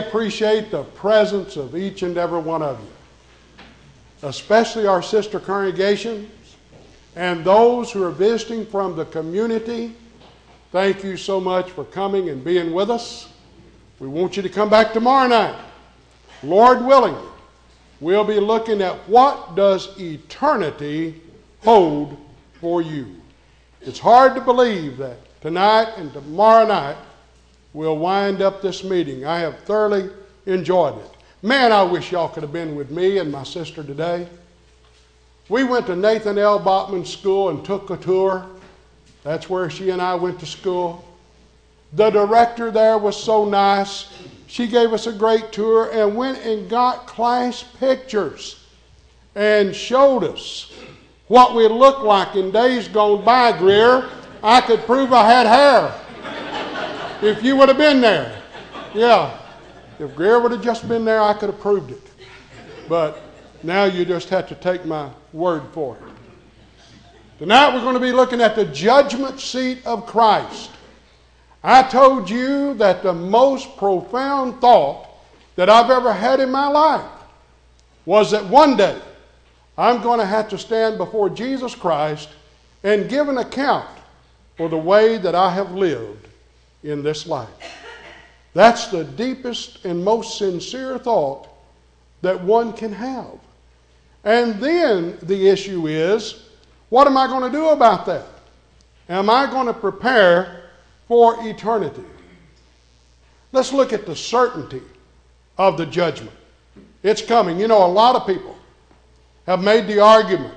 appreciate the presence of each and every one of you, especially our sister congregations and those who are visiting from the community. Thank you so much for coming and being with us. We want you to come back tomorrow night. Lord willing, we'll be looking at what does eternity hold for you. It's hard to believe that tonight and tomorrow night we'll wind up this meeting. I have thoroughly enjoyed it. Man, I wish y'all could have been with me and my sister today. We went to Nathan L. Bachman School and took a tour. That's where she and I went to school. The director there was so nice. She gave us a great tour and went and got class pictures and showed us what we looked like in days gone by, Greer. I could prove I had hair if you would have been there. Yeah. If Greer would have just been there, I could have proved it. But now you just have to take my word for it. Tonight we're going to be looking at the judgment seat of Christ. I told you that the most profound thought that I've ever had in my life was that one day I'm going to have to stand before Jesus Christ and give an account for the way that I have lived in this life. That's the deepest and most sincere thought that one can have. And then the issue is what am I going to do about that? Am I going to prepare for eternity. Let's look at the certainty of the judgment. It's coming. You know, a lot of people have made the argument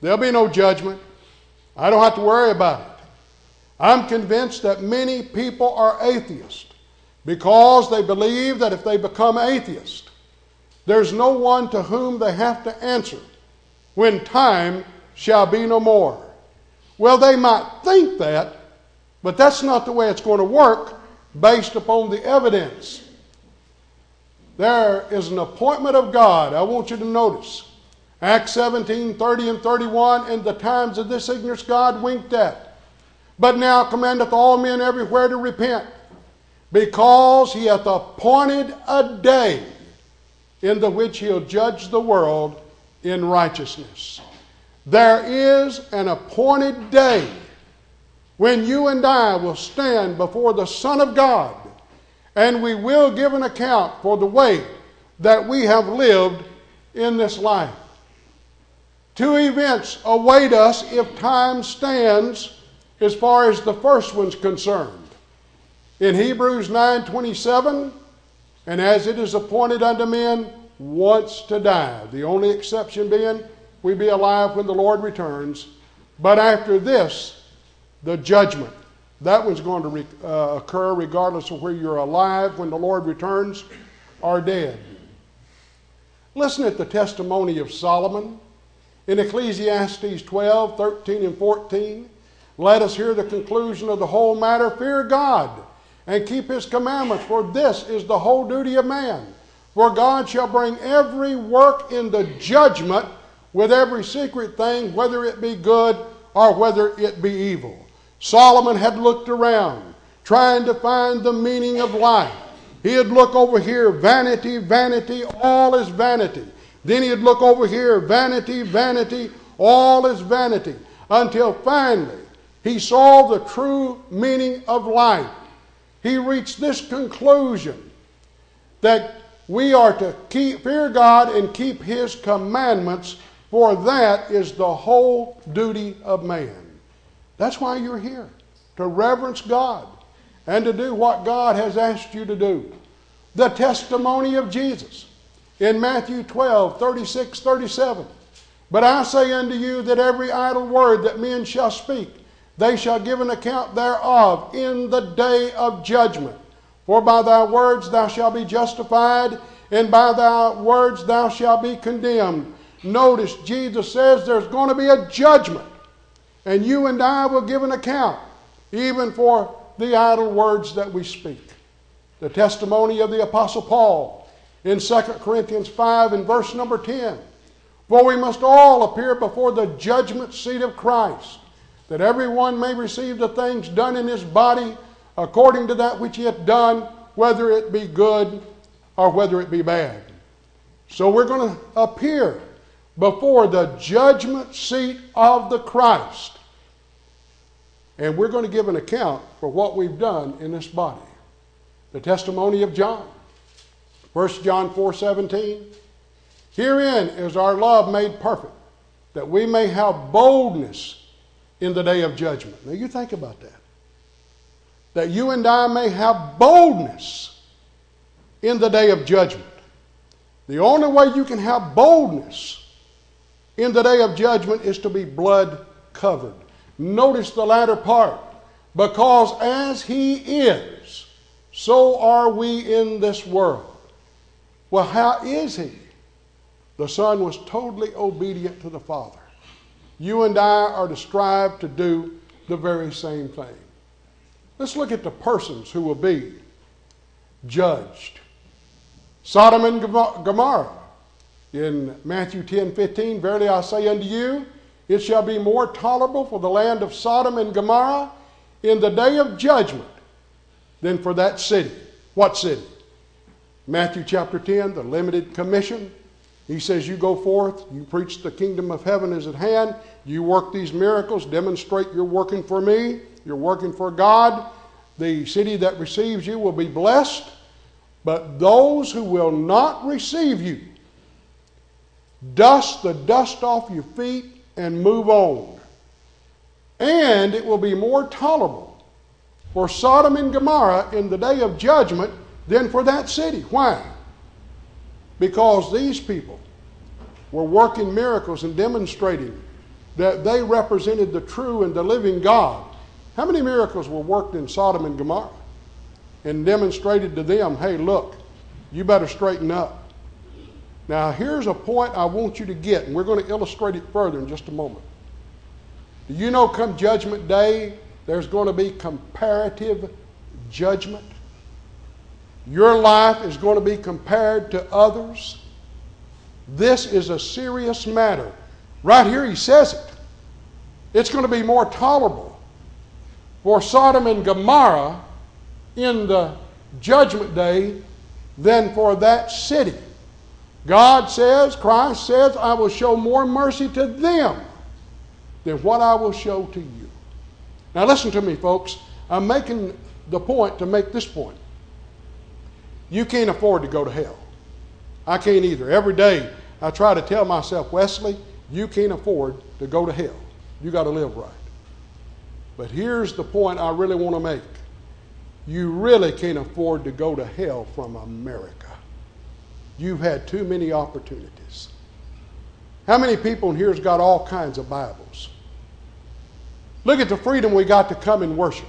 there'll be no judgment. I don't have to worry about it. I'm convinced that many people are atheists because they believe that if they become atheists, there's no one to whom they have to answer when time shall be no more. Well, they might think that, but that's not the way it's going to work based upon the evidence. There is an appointment of God. I want you to notice. Acts 17, 30 and 31, and the times of this ignorance God winked at. But now commandeth all men everywhere to repent, because he hath appointed a day in the which he'll judge the world in righteousness. There is an appointed day when you and I will stand before the Son of God and we will give an account for the way that we have lived in this life. Two events await us if time stands as far as the first one's concerned. In Hebrews 9:27, and as it is appointed unto men once to die, the only exception being we be alive when the Lord returns, but after this the judgment. That one's going to re- uh, occur regardless of where you're alive when the Lord returns or dead. Listen at the testimony of Solomon in Ecclesiastes 12, 13, and 14. Let us hear the conclusion of the whole matter. Fear God and keep his commandments, for this is the whole duty of man. For God shall bring every work into judgment with every secret thing, whether it be good or whether it be evil. Solomon had looked around, trying to find the meaning of life. He'd look over here, vanity, vanity, all is vanity. Then he'd look over here, vanity, vanity, all is vanity. Until finally, he saw the true meaning of life. He reached this conclusion that we are to keep, fear God and keep His commandments, for that is the whole duty of man. That's why you're here, to reverence God and to do what God has asked you to do. The testimony of Jesus in Matthew 12, 36, 37. But I say unto you that every idle word that men shall speak, they shall give an account thereof in the day of judgment. For by thy words thou shalt be justified, and by thy words thou shalt be condemned. Notice Jesus says there's going to be a judgment. And you and I will give an account, even for the idle words that we speak. The testimony of the Apostle Paul in 2 Corinthians 5 and verse number 10. For we must all appear before the judgment seat of Christ, that everyone may receive the things done in his body according to that which he hath done, whether it be good or whether it be bad. So we're going to appear before the judgment seat of the Christ. And we're going to give an account for what we've done in this body. The testimony of John. 1 John 4 17. Herein is our love made perfect, that we may have boldness in the day of judgment. Now you think about that. That you and I may have boldness in the day of judgment. The only way you can have boldness in the day of judgment is to be blood covered. Notice the latter part. Because as he is, so are we in this world. Well, how is he? The Son was totally obedient to the Father. You and I are to strive to do the very same thing. Let's look at the persons who will be judged. Sodom and Gomorrah. In Matthew 10 15, verily I say unto you, it shall be more tolerable for the land of Sodom and Gomorrah in the day of judgment than for that city. What city? Matthew chapter 10, the limited commission. He says, You go forth, you preach the kingdom of heaven is at hand, you work these miracles, demonstrate you're working for me, you're working for God. The city that receives you will be blessed, but those who will not receive you, dust the dust off your feet and move on. And it will be more tolerable for Sodom and Gomorrah in the day of judgment than for that city. Why? Because these people were working miracles and demonstrating that they represented the true and the living God. How many miracles were worked in Sodom and Gomorrah and demonstrated to them, hey, look, you better straighten up? Now, here's a point I want you to get, and we're going to illustrate it further in just a moment. Do you know come Judgment Day, there's going to be comparative judgment? Your life is going to be compared to others. This is a serious matter. Right here, he says it. It's going to be more tolerable for Sodom and Gomorrah in the judgment day than for that city. God says, Christ says, I will show more mercy to them than what I will show to you. Now, listen to me, folks. I'm making the point to make this point. You can't afford to go to hell. I can't either. Every day I try to tell myself, Wesley, you can't afford to go to hell. You got to live right. But here's the point I really want to make you really can't afford to go to hell from America. You've had too many opportunities. How many people in here has got all kinds of Bibles? Look at the freedom we got to come and worship.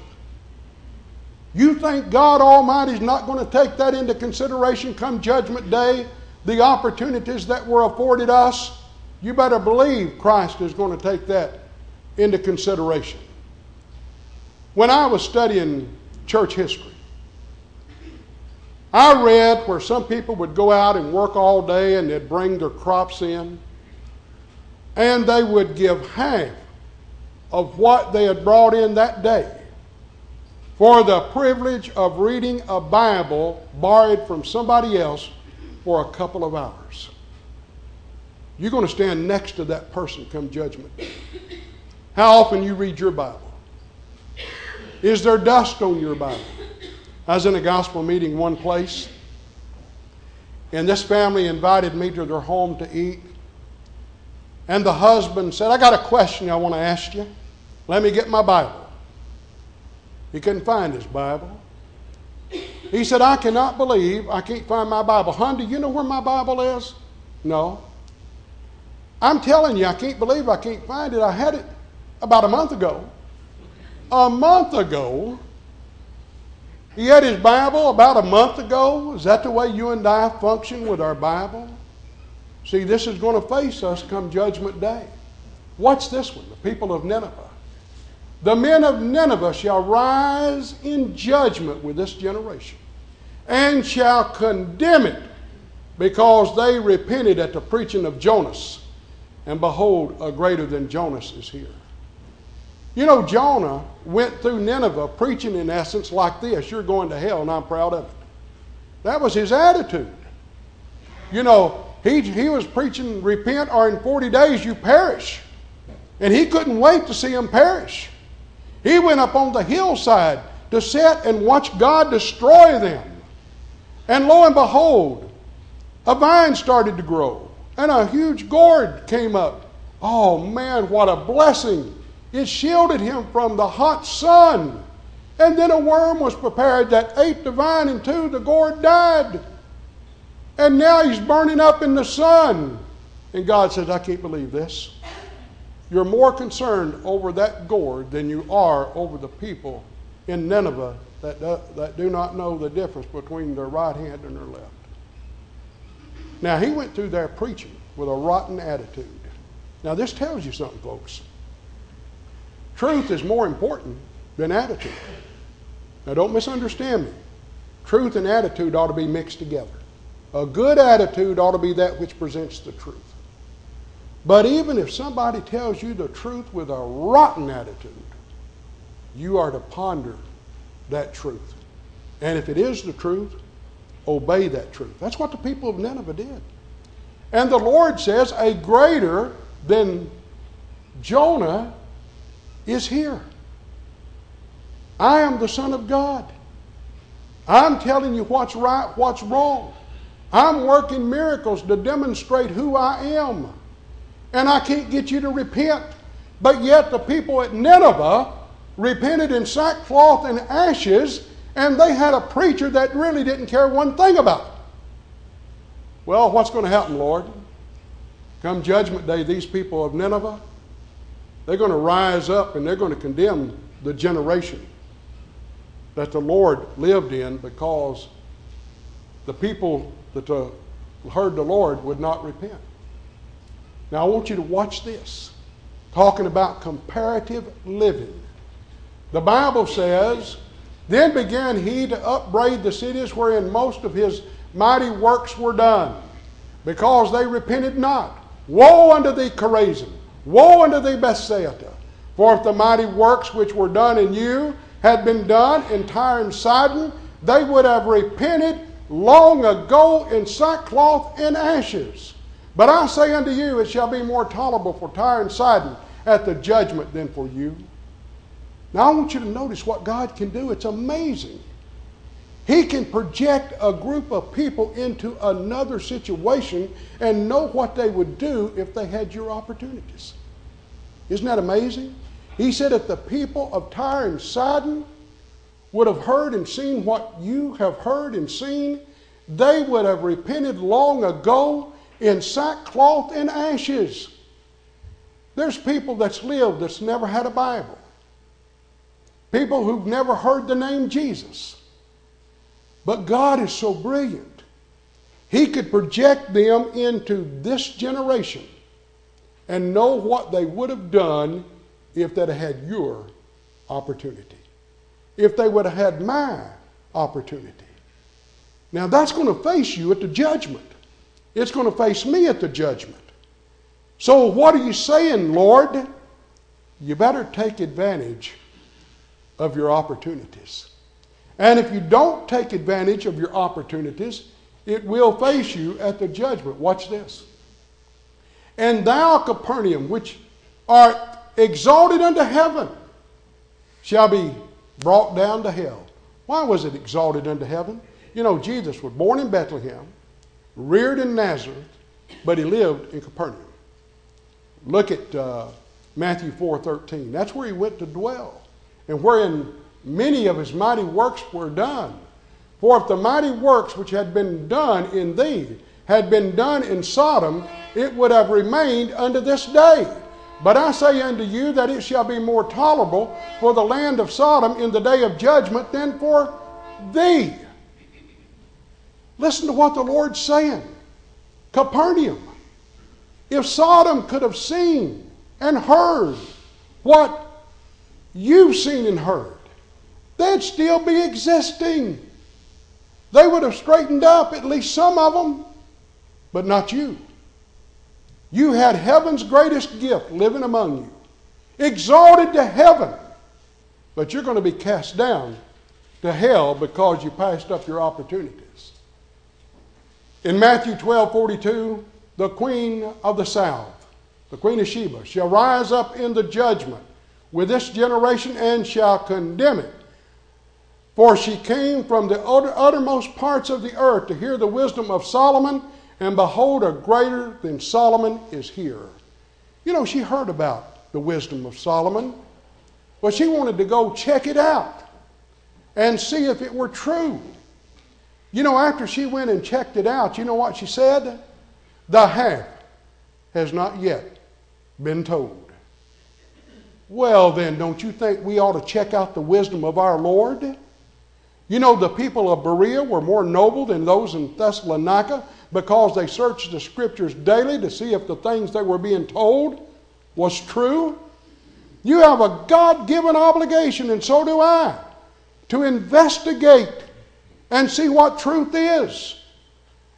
You think God Almighty is not going to take that into consideration come Judgment Day? The opportunities that were afforded us? You better believe Christ is going to take that into consideration. When I was studying church history, I read where some people would go out and work all day and they'd bring their crops in, and they would give half of what they had brought in that day for the privilege of reading a Bible borrowed from somebody else for a couple of hours. You're going to stand next to that person come judgment. How often you read your Bible? Is there dust on your Bible? I was in a gospel meeting one place, and this family invited me to their home to eat. And the husband said, I got a question I want to ask you. Let me get my Bible. He couldn't find his Bible. He said, I cannot believe I can't find my Bible. Hon, do you know where my Bible is? No. I'm telling you, I can't believe I can't find it. I had it about a month ago. A month ago, he had his Bible about a month ago. Is that the way you and I function with our Bible? See, this is going to face us come Judgment Day. What's this one? The people of Nineveh. The men of Nineveh shall rise in judgment with this generation and shall condemn it because they repented at the preaching of Jonas. And behold, a greater than Jonas is here. You know, Jonah went through Nineveh preaching, in essence, like this You're going to hell, and I'm proud of it. That was his attitude. You know, he, he was preaching, repent or in 40 days you perish. And he couldn't wait to see them perish. He went up on the hillside to sit and watch God destroy them. And lo and behold, a vine started to grow and a huge gourd came up. Oh man, what a blessing! It shielded him from the hot sun. And then a worm was prepared that ate the vine in two. The gourd died. And now he's burning up in the sun. And God says, I can't believe this. You're more concerned over that gourd than you are over the people in Nineveh that do, that do not know the difference between their right hand and their left. Now, he went through there preaching with a rotten attitude. Now, this tells you something, folks. Truth is more important than attitude. Now, don't misunderstand me. Truth and attitude ought to be mixed together. A good attitude ought to be that which presents the truth. But even if somebody tells you the truth with a rotten attitude, you are to ponder that truth. And if it is the truth, obey that truth. That's what the people of Nineveh did. And the Lord says, a greater than Jonah is here. I am the Son of God. I'm telling you what's right, what's wrong. I'm working miracles to demonstrate who I am. And I can't get you to repent. But yet the people at Nineveh repented in sackcloth and ashes, and they had a preacher that really didn't care one thing about it. Well, what's going to happen, Lord? Come Judgment Day, these people of Nineveh, they're going to rise up and they're going to condemn the generation that the Lord lived in because the people that uh, heard the Lord would not repent. Now, I want you to watch this. Talking about comparative living. The Bible says, Then began he to upbraid the cities wherein most of his mighty works were done, because they repented not. Woe unto thee, Chorazin! Woe unto thee, Bethsaida! For if the mighty works which were done in you had been done in Tyre and Sidon, they would have repented long ago in sackcloth and ashes. But I say unto you, it shall be more tolerable for Tyre and Sidon at the judgment than for you. Now, I want you to notice what God can do. It's amazing. He can project a group of people into another situation and know what they would do if they had your opportunities. Isn't that amazing? He said, if the people of Tyre and Sidon would have heard and seen what you have heard and seen, they would have repented long ago in sackcloth and ashes. There's people that's lived that's never had a Bible. People who've never heard the name Jesus. But God is so brilliant. He could project them into this generation and know what they would have done if they'd had your opportunity. If they would have had my opportunity. Now that's going to face you at the judgment. It's going to face me at the judgment. So, what are you saying, Lord? You better take advantage of your opportunities. And if you don't take advantage of your opportunities, it will face you at the judgment. Watch this. And thou, Capernaum, which art exalted unto heaven, shall be brought down to hell. Why was it exalted unto heaven? You know, Jesus was born in Bethlehem, reared in Nazareth, but he lived in Capernaum. Look at uh, Matthew 4:13. That's where he went to dwell, and wherein many of his mighty works were done. For if the mighty works which had been done in thee had been done in Sodom, it would have remained unto this day. But I say unto you that it shall be more tolerable for the land of Sodom in the day of judgment than for thee. Listen to what the Lord's saying. Capernaum. If Sodom could have seen and heard what you've seen and heard, they'd still be existing. They would have straightened up, at least some of them, but not you. You had heaven's greatest gift living among you, exalted to heaven, but you're going to be cast down to hell because you passed up your opportunities. In Matthew 12 42, the queen of the south, the queen of Sheba, shall rise up in the judgment with this generation and shall condemn it. For she came from the uttermost parts of the earth to hear the wisdom of Solomon, and behold, a greater than Solomon is here. You know, she heard about the wisdom of Solomon, but she wanted to go check it out and see if it were true. You know, after she went and checked it out, you know what she said? The half has not yet been told. Well, then, don't you think we ought to check out the wisdom of our Lord? You know, the people of Berea were more noble than those in Thessalonica because they searched the scriptures daily to see if the things they were being told was true. You have a God given obligation, and so do I, to investigate and see what truth is.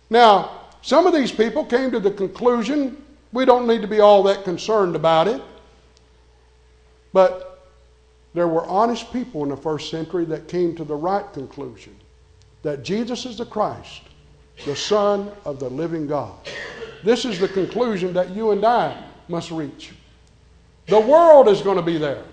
Now, some of these people came to the conclusion we don't need to be all that concerned about it. But there were honest people in the first century that came to the right conclusion that Jesus is the Christ, the Son of the living God. This is the conclusion that you and I must reach. The world is going to be there.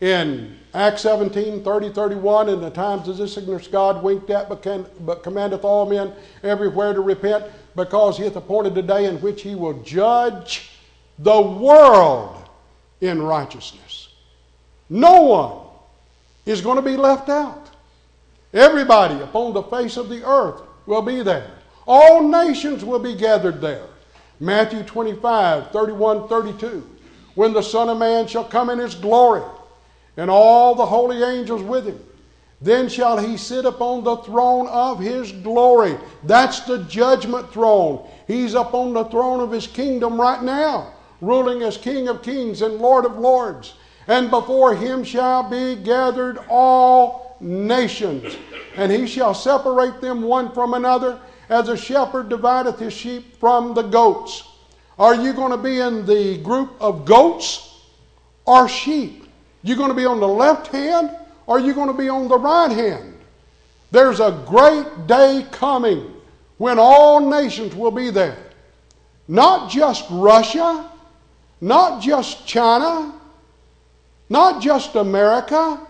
In Acts 17, 30, 31, in the times of this sickness God winked at, but, can, but commandeth all men everywhere to repent, because he hath appointed a day in which he will judge the world in righteousness. No one is going to be left out. Everybody upon the face of the earth will be there. All nations will be gathered there. Matthew 25, 31, 32. When the Son of Man shall come in his glory, and all the holy angels with him, then shall he sit upon the throne of his glory. That's the judgment throne. He's up on the throne of his kingdom right now ruling as King of kings and Lord of lords. And before him shall be gathered all nations, and he shall separate them one from another, as a shepherd divideth his sheep from the goats. Are you going to be in the group of goats or sheep? You going to be on the left hand or are you going to be on the right hand? There's a great day coming when all nations will be there. Not just Russia, not just China, not just America,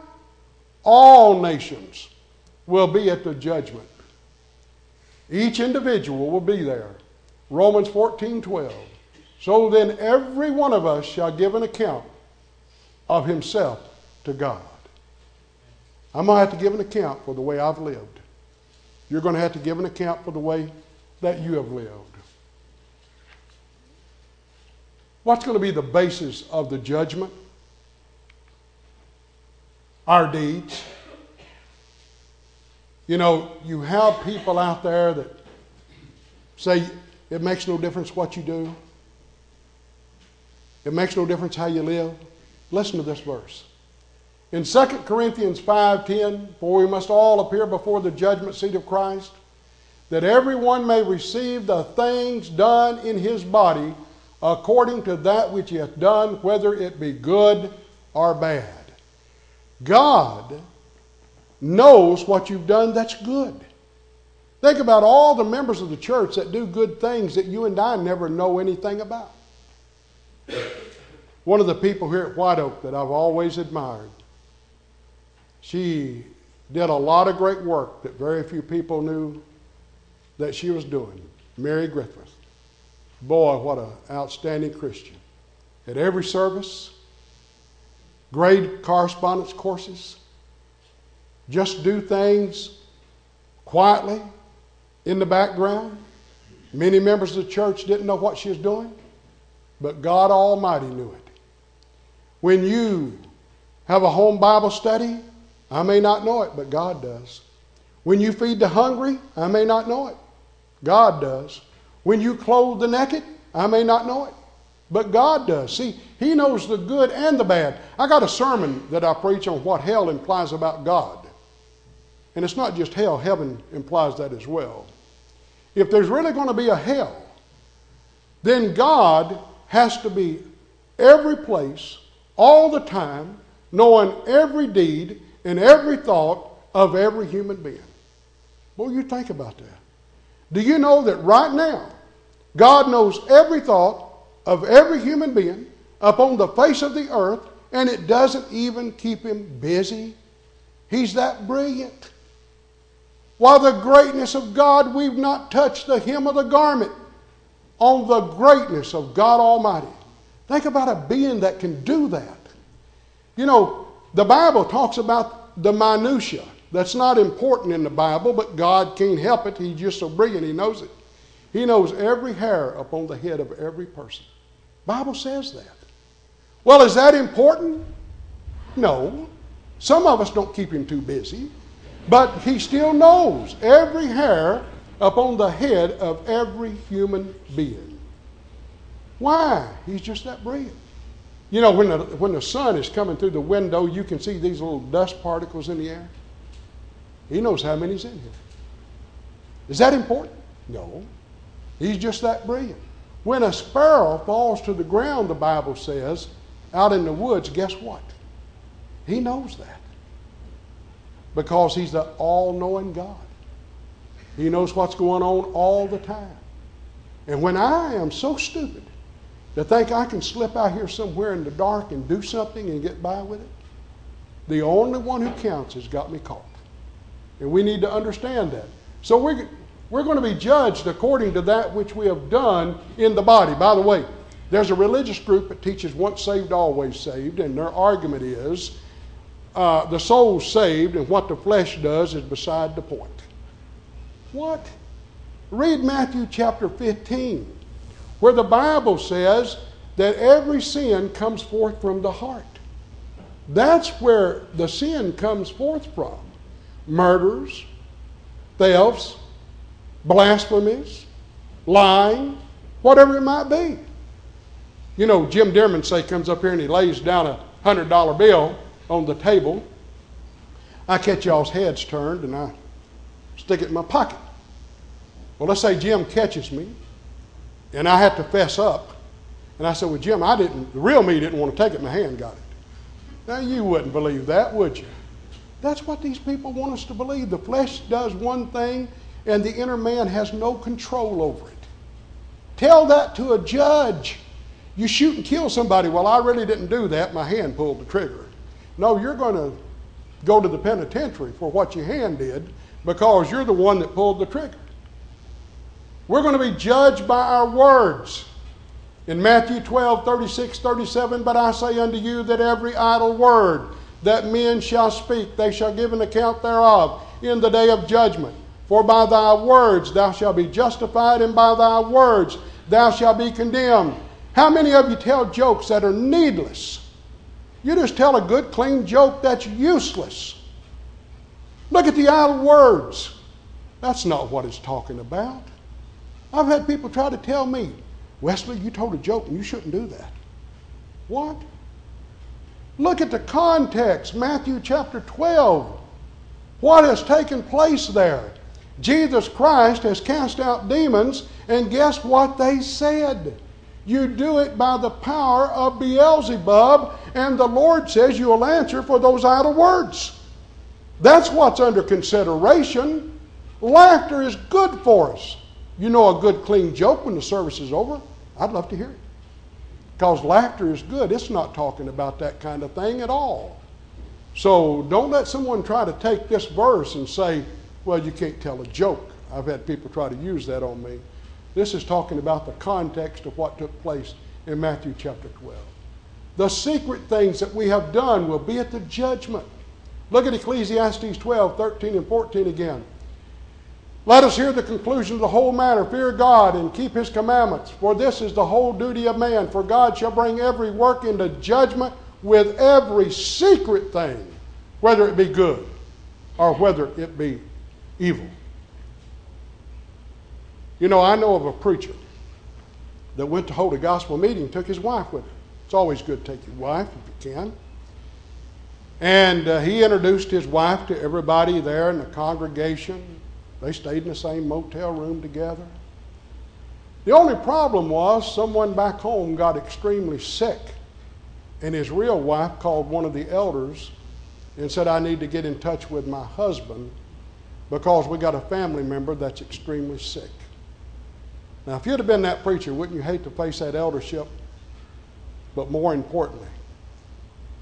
all nations will be at the judgment. Each individual will be there. Romans 14 12. So then, every one of us shall give an account of himself to God. I'm going to have to give an account for the way I've lived. You're going to have to give an account for the way that you have lived. What's going to be the basis of the judgment? Our deeds. You know, you have people out there that say it makes no difference what you do, it makes no difference how you live. Listen to this verse. In 2 Corinthians 5:10, for we must all appear before the judgment seat of Christ, that everyone may receive the things done in his body according to that which he hath done, whether it be good or bad. God knows what you've done that's good. Think about all the members of the church that do good things that you and I never know anything about. One of the people here at White Oak that I've always admired, she did a lot of great work that very few people knew that she was doing. Mary Griffith. Boy, what an outstanding Christian. At every service, grade correspondence courses, just do things quietly in the background. Many members of the church didn't know what she was doing, but God Almighty knew it. When you have a home Bible study, I may not know it, but God does. When you feed the hungry, I may not know it. God does. When you clothe the naked, I may not know it, but God does. See, He knows the good and the bad. I got a sermon that I preach on what hell implies about God. And it's not just hell, heaven implies that as well. If there's really going to be a hell, then God has to be every place, all the time, knowing every deed and every thought of every human being. Boy, you think about that. Do you know that right now, God knows every thought of every human being upon the face of the earth, and it doesn't even keep him busy? He's that brilliant. While the greatness of God, we've not touched the hem of the garment on the greatness of God Almighty. Think about a being that can do that. You know, the Bible talks about the minutia. That's not important in the Bible, but God can't help it. He's just so brilliant, He knows it. He knows every hair upon the head of every person. Bible says that. Well, is that important? No. Some of us don't keep him too busy, but he still knows every hair upon the head of every human being. Why? He's just that brilliant. You know, when the, when the sun is coming through the window, you can see these little dust particles in the air. He knows how many's in here. Is that important? No. He's just that brilliant. When a sparrow falls to the ground, the Bible says, out in the woods, guess what? He knows that. Because he's the all knowing God. He knows what's going on all the time. And when I am so stupid to think I can slip out here somewhere in the dark and do something and get by with it, the only one who counts has got me caught. And we need to understand that. So we're, we're going to be judged according to that which we have done in the body. By the way, there's a religious group that teaches once saved, always saved, and their argument is uh, the soul's saved and what the flesh does is beside the point. What? Read Matthew chapter 15, where the Bible says that every sin comes forth from the heart. That's where the sin comes forth from murders, thefts, blasphemies, lying, whatever it might be. You know, Jim Dearman say comes up here and he lays down a hundred dollar bill on the table. I catch y'all's heads turned and I stick it in my pocket. Well, let's say Jim catches me and I had to fess up. And I said, Well, Jim, I didn't, the real me didn't want to take it. My hand got it. Now, you wouldn't believe that, would you? That's what these people want us to believe. The flesh does one thing and the inner man has no control over it. Tell that to a judge. You shoot and kill somebody. Well, I really didn't do that. My hand pulled the trigger. No, you're going to go to the penitentiary for what your hand did because you're the one that pulled the trigger. We're going to be judged by our words. In Matthew 12, 36, 37, but I say unto you that every idle word that men shall speak, they shall give an account thereof in the day of judgment. For by thy words thou shalt be justified, and by thy words thou shalt be condemned. How many of you tell jokes that are needless? You just tell a good, clean joke that's useless. Look at the idle words. That's not what it's talking about. I've had people try to tell me, Wesley, you told a joke and you shouldn't do that. What? Look at the context, Matthew chapter 12. What has taken place there? Jesus Christ has cast out demons, and guess what they said? You do it by the power of Beelzebub, and the Lord says you will answer for those idle words. That's what's under consideration. Laughter is good for us. You know a good, clean joke when the service is over? I'd love to hear it. Because laughter is good. It's not talking about that kind of thing at all. So don't let someone try to take this verse and say, well, you can't tell a joke. I've had people try to use that on me. This is talking about the context of what took place in Matthew chapter 12. The secret things that we have done will be at the judgment. Look at Ecclesiastes 12, 13, and 14 again. Let us hear the conclusion of the whole matter. Fear God and keep his commandments, for this is the whole duty of man. For God shall bring every work into judgment with every secret thing, whether it be good or whether it be evil. You know, I know of a preacher that went to hold a gospel meeting, took his wife with him. It's always good to take your wife if you can. And uh, he introduced his wife to everybody there in the congregation. They stayed in the same motel room together. The only problem was someone back home got extremely sick, and his real wife called one of the elders and said, I need to get in touch with my husband because we got a family member that's extremely sick. Now, if you'd have been that preacher, wouldn't you hate to face that eldership? But more importantly,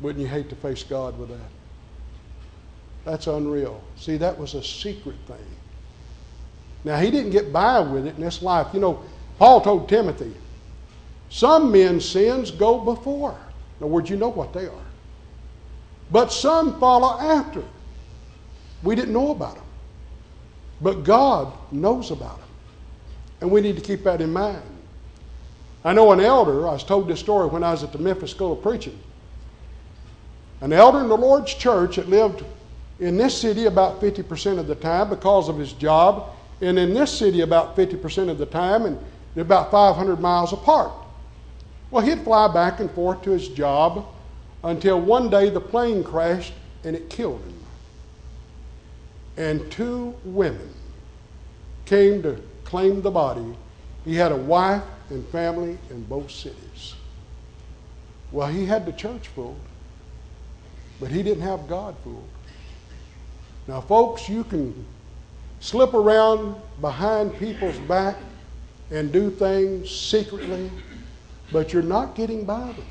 wouldn't you hate to face God with that? That's unreal. See, that was a secret thing. Now, he didn't get by with it in this life. You know, Paul told Timothy, some men's sins go before. In other words, you know what they are. But some follow after. We didn't know about them. But God knows about them. And we need to keep that in mind. I know an elder, I was told this story when I was at the Memphis School of Preaching. An elder in the Lord's church that lived in this city about 50% of the time because of his job, and in this city about 50% of the time, and about 500 miles apart. Well, he'd fly back and forth to his job until one day the plane crashed and it killed him. And two women came to claim the body. He had a wife and family in both cities. Well, he had the church fooled, but he didn't have God fooled. Now, folks, you can slip around behind people's back and do things secretly, but you're not getting by with it.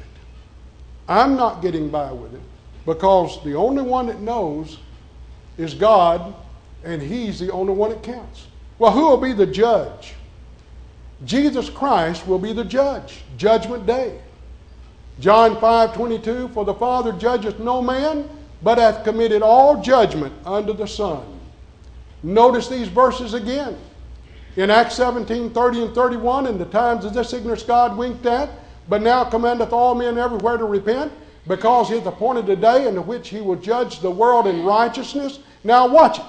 I'm not getting by with it because the only one that knows is God, and He's the only one that counts. Well, who will be the judge? Jesus Christ will be the judge, judgment day. John 5 22, for the Father judgeth no man, but hath committed all judgment unto the Son. Notice these verses again. In Acts 17 30 and 31, in the times of this ignorance God winked at, but now commandeth all men everywhere to repent, because he hath appointed a day in which he will judge the world in righteousness. Now watch it.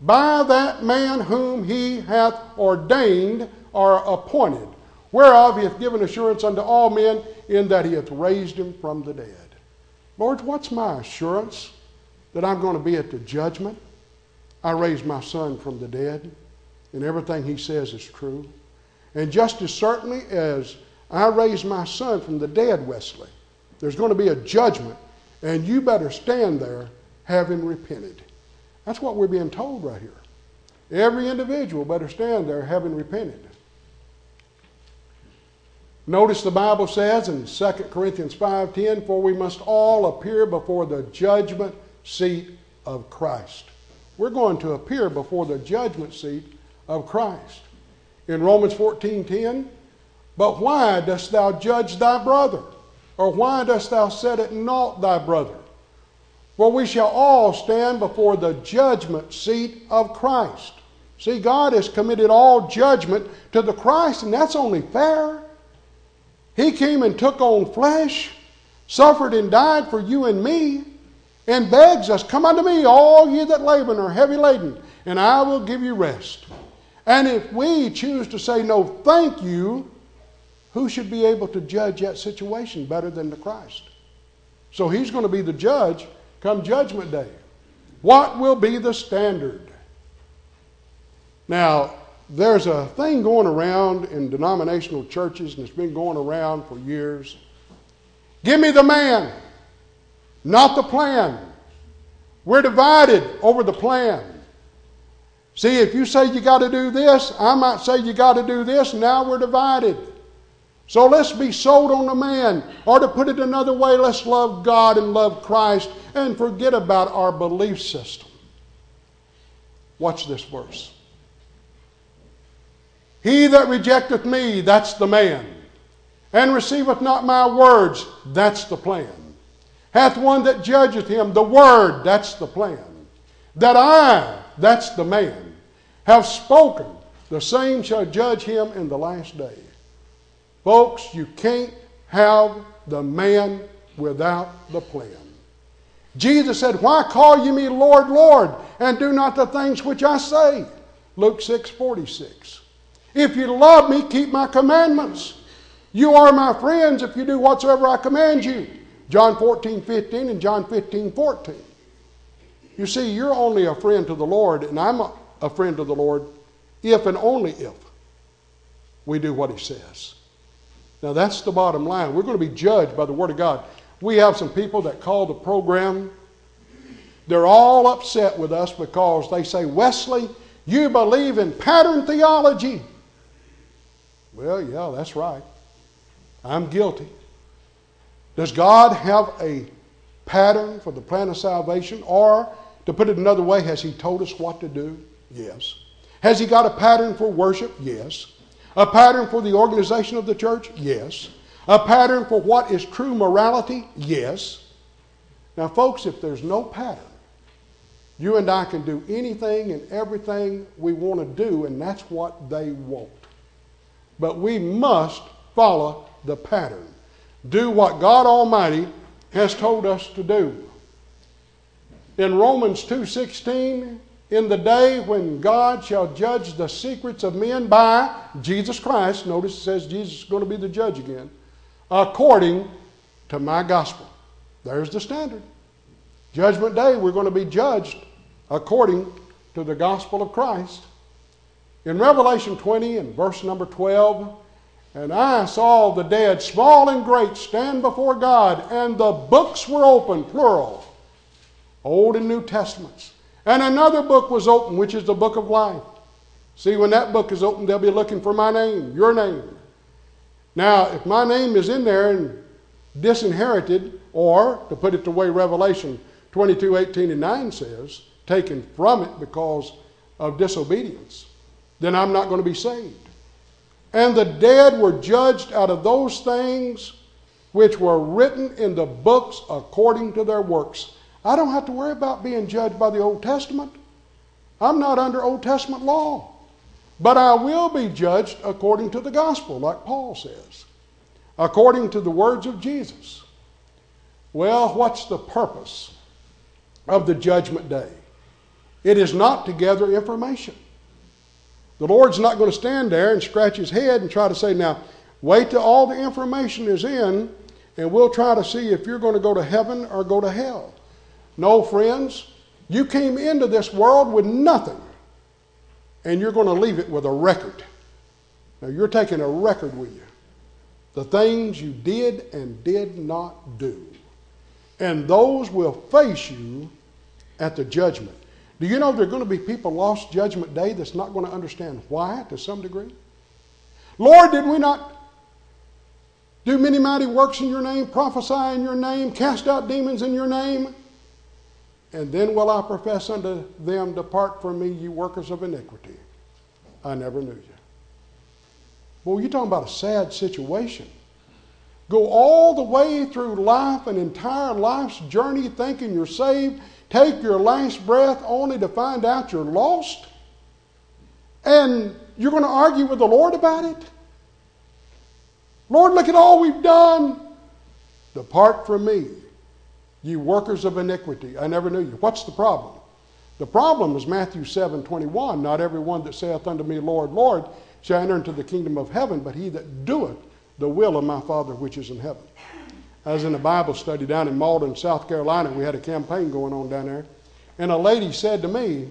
By that man whom he hath ordained or appointed, whereof he hath given assurance unto all men, in that he hath raised him from the dead. Lord, what's my assurance that I'm going to be at the judgment? I raised my son from the dead, and everything he says is true. And just as certainly as I raised my son from the dead, Wesley, there's going to be a judgment, and you better stand there having repented. That's what we're being told right here. Every individual better stand there having repented. Notice the Bible says in 2 Corinthians 5:10, "For we must all appear before the judgment seat of Christ." We're going to appear before the judgment seat of Christ. In Romans 14:10, "But why dost thou judge thy brother? Or why dost thou set at naught thy brother? For we shall all stand before the judgment seat of Christ." See, God has committed all judgment to the Christ, and that's only fair. He came and took on flesh, suffered and died for you and me, and begs us, Come unto me, all ye that labor and are heavy laden, and I will give you rest. And if we choose to say no, thank you, who should be able to judge that situation better than the Christ? So he's going to be the judge come judgment day. What will be the standard? Now, there's a thing going around in denominational churches, and it's been going around for years. Give me the man, not the plan. We're divided over the plan. See, if you say you got to do this, I might say you got to do this, now we're divided. So let's be sold on the man. Or to put it another way, let's love God and love Christ and forget about our belief system. Watch this verse. He that rejecteth me, that's the man, and receiveth not my words, that's the plan. Hath one that judgeth him, the word, that's the plan. That I, that's the man, have spoken, the same shall judge him in the last day. Folks, you can't have the man without the plan. Jesus said, Why call ye me Lord, Lord, and do not the things which I say? Luke 6 46. If you love me, keep my commandments. You are my friends if you do whatsoever I command you. John 14, 15 and John 15, 14. You see, you're only a friend to the Lord, and I'm a friend to the Lord if and only if we do what He says. Now, that's the bottom line. We're going to be judged by the Word of God. We have some people that call the program They're all upset with us because they say, Wesley, you believe in pattern theology. Well, yeah, that's right. I'm guilty. Does God have a pattern for the plan of salvation? Or, to put it another way, has He told us what to do? Yes. Has He got a pattern for worship? Yes. A pattern for the organization of the church? Yes. A pattern for what is true morality? Yes. Now, folks, if there's no pattern, you and I can do anything and everything we want to do, and that's what they want. But we must follow the pattern. Do what God Almighty has told us to do. In Romans 2:16, in the day when God shall judge the secrets of men by Jesus Christ, notice it says Jesus is going to be the judge again, according to my gospel. There's the standard. Judgment day, we're going to be judged according to the gospel of Christ. In Revelation 20 and verse number 12, and I saw the dead, small and great, stand before God, and the books were open, plural, Old and New Testaments. And another book was open, which is the book of life. See, when that book is open, they'll be looking for my name, your name. Now, if my name is in there and disinherited, or to put it the way Revelation 22 18 and 9 says, taken from it because of disobedience, then I'm not going to be saved. And the dead were judged out of those things which were written in the books according to their works. I don't have to worry about being judged by the Old Testament. I'm not under Old Testament law. But I will be judged according to the gospel, like Paul says, according to the words of Jesus. Well, what's the purpose of the judgment day? It is not to gather information. The Lord's not going to stand there and scratch his head and try to say, now, wait till all the information is in, and we'll try to see if you're going to go to heaven or go to hell. No, friends, you came into this world with nothing, and you're going to leave it with a record. Now, you're taking a record with you. The things you did and did not do. And those will face you at the judgment. Do you know there are going to be people lost judgment day that's not going to understand why to some degree? Lord, did we not do many mighty works in your name, prophesy in your name, cast out demons in your name? And then will I profess unto them, Depart from me, you workers of iniquity. I never knew you. Boy, you're talking about a sad situation. Go all the way through life, an entire life's journey, thinking you're saved, take your last breath only to find out you're lost? And you're going to argue with the Lord about it? Lord, look at all we've done. Depart from me, you workers of iniquity. I never knew you. What's the problem? The problem is Matthew 7 21. Not every one that saith unto me, Lord, Lord, shall enter into the kingdom of heaven, but he that doeth the will of my Father which is in heaven. I was in a Bible study down in Mauldin, South Carolina. We had a campaign going on down there. And a lady said to me,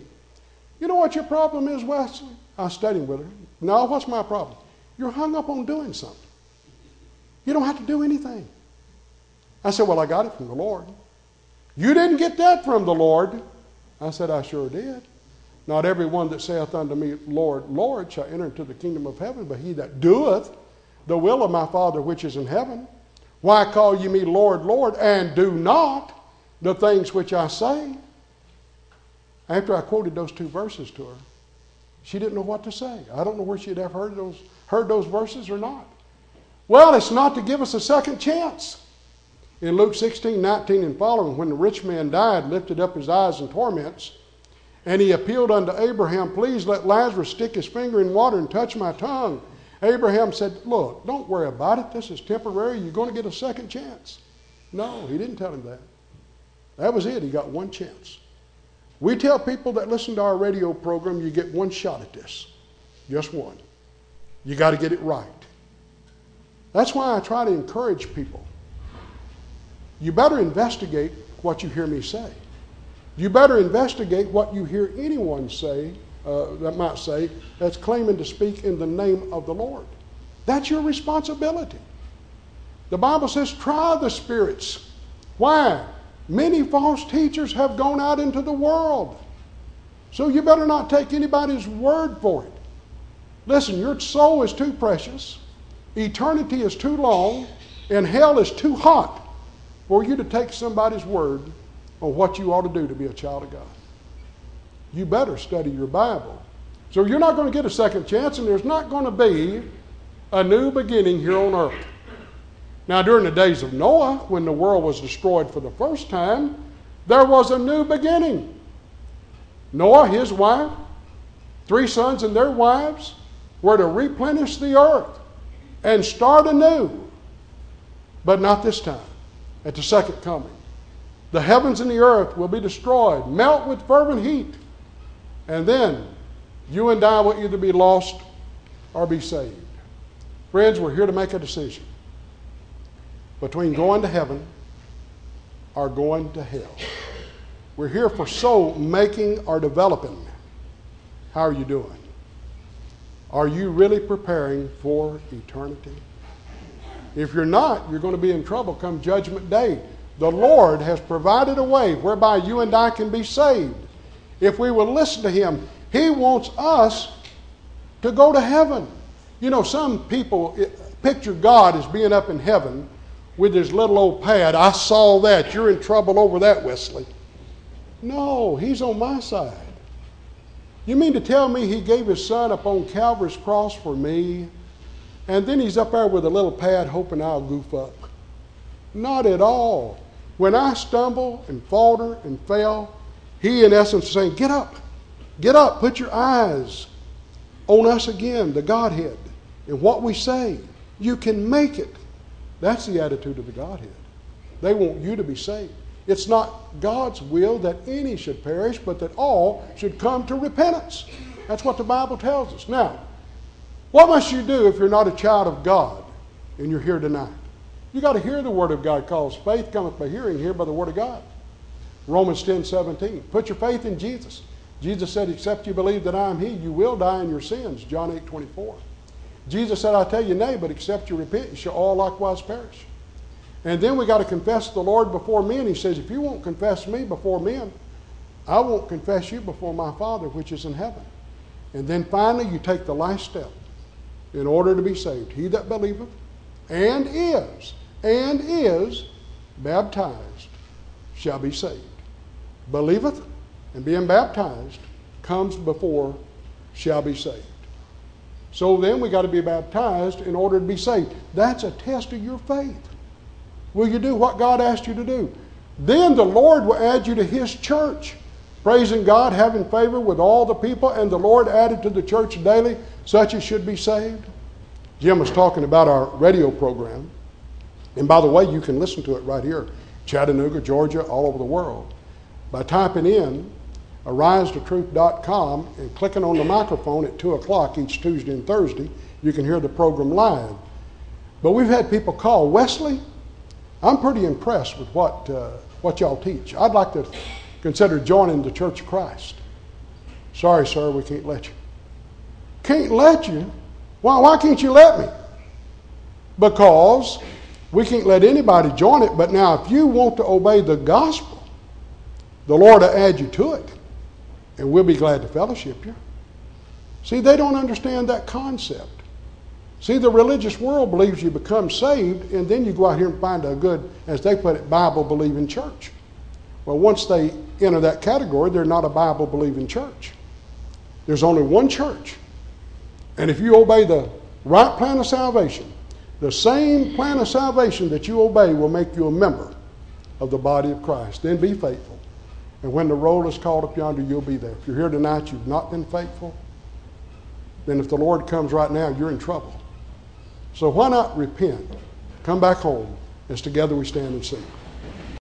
You know what your problem is, Wesley? I was studying with her. No, what's my problem? You're hung up on doing something. You don't have to do anything. I said, Well, I got it from the Lord. You didn't get that from the Lord. I said, I sure did. Not every one that saith unto me, Lord, Lord, shall enter into the kingdom of heaven, but he that doeth the will of my Father which is in heaven. Why call you me Lord, Lord, and do not the things which I say? After I quoted those two verses to her, she didn't know what to say. I don't know where she'd ever heard those, heard those verses or not. Well, it's not to give us a second chance. In Luke 16, 19 and following, when the rich man died, lifted up his eyes in torments, and he appealed unto Abraham, Please let Lazarus stick his finger in water and touch my tongue. Abraham said, Look, don't worry about it. This is temporary. You're going to get a second chance. No, he didn't tell him that. That was it. He got one chance. We tell people that listen to our radio program, you get one shot at this. Just one. You got to get it right. That's why I try to encourage people. You better investigate what you hear me say. You better investigate what you hear anyone say uh, that might say, that's claiming to speak in the name of the Lord. That's your responsibility. The Bible says, try the spirits. Why? Many false teachers have gone out into the world. So you better not take anybody's word for it. Listen, your soul is too precious, eternity is too long, and hell is too hot for you to take somebody's word on what you ought to do to be a child of God. You better study your Bible. So you're not going to get a second chance, and there's not going to be a new beginning here on earth. Now, during the days of Noah, when the world was destroyed for the first time, there was a new beginning. Noah, his wife, three sons and their wives were to replenish the earth and start anew. But not this time, at the second coming. The heavens and the earth will be destroyed, melt with fervent heat, and then you and I will either be lost or be saved. Friends, we're here to make a decision between going to heaven or going to hell. We're here for soul making or developing. How are you doing? Are you really preparing for eternity? If you're not, you're going to be in trouble come Judgment Day. The Lord has provided a way whereby you and I can be saved. If we will listen to Him, He wants us to go to heaven. You know, some people picture God as being up in heaven with his little old pad. I saw that. You're in trouble over that, Wesley. No, he's on my side. You mean to tell me he gave his son up on Calvary's cross for me, and then he's up there with a little pad hoping I'll goof up? Not at all. When I stumble and falter and fail, he, in essence, is saying, Get up, get up, put your eyes on us again, the Godhead, and what we say. You can make it. That's the attitude of the Godhead. They want you to be saved. It's not God's will that any should perish, but that all should come to repentance. That's what the Bible tells us. Now, what must you do if you're not a child of God and you're here tonight? You've got to hear the Word of God, because faith cometh by hearing, here by the Word of God. Romans 10 17. Put your faith in Jesus. Jesus said, Except you believe that I am He, you will die in your sins. John 8 24. Jesus said, I tell you, nay, but except you repent, you shall all likewise perish. And then we got to confess the Lord before men. He says, if you won't confess me before men, I won't confess you before my Father which is in heaven. And then finally, you take the last step in order to be saved. He that believeth and is, and is baptized shall be saved. Believeth and being baptized comes before shall be saved. So then we got to be baptized in order to be saved. That's a test of your faith. Will you do what God asked you to do? Then the Lord will add you to His church. Praising God, having favor with all the people, and the Lord added to the church daily such as should be saved. Jim was talking about our radio program. And by the way, you can listen to it right here, Chattanooga, Georgia, all over the world, by typing in arisetotruth.com and clicking on the microphone at 2 o'clock each Tuesday and Thursday. You can hear the program live. But we've had people call, Wesley, I'm pretty impressed with what, uh, what y'all teach. I'd like to consider joining the Church of Christ. Sorry, sir, we can't let you. Can't let you? Why, why can't you let me? Because we can't let anybody join it, but now if you want to obey the gospel, the Lord will add you to it, and we'll be glad to fellowship you. See, they don't understand that concept. See, the religious world believes you become saved, and then you go out here and find a good, as they put it, Bible believing church. Well, once they enter that category, they're not a Bible believing church. There's only one church. And if you obey the right plan of salvation, the same plan of salvation that you obey will make you a member of the body of Christ. Then be faithful. And when the roll is called up yonder, you'll be there. If you're here tonight, you've not been faithful, then if the Lord comes right now, you're in trouble. So why not repent? Come back home as together we stand and sing.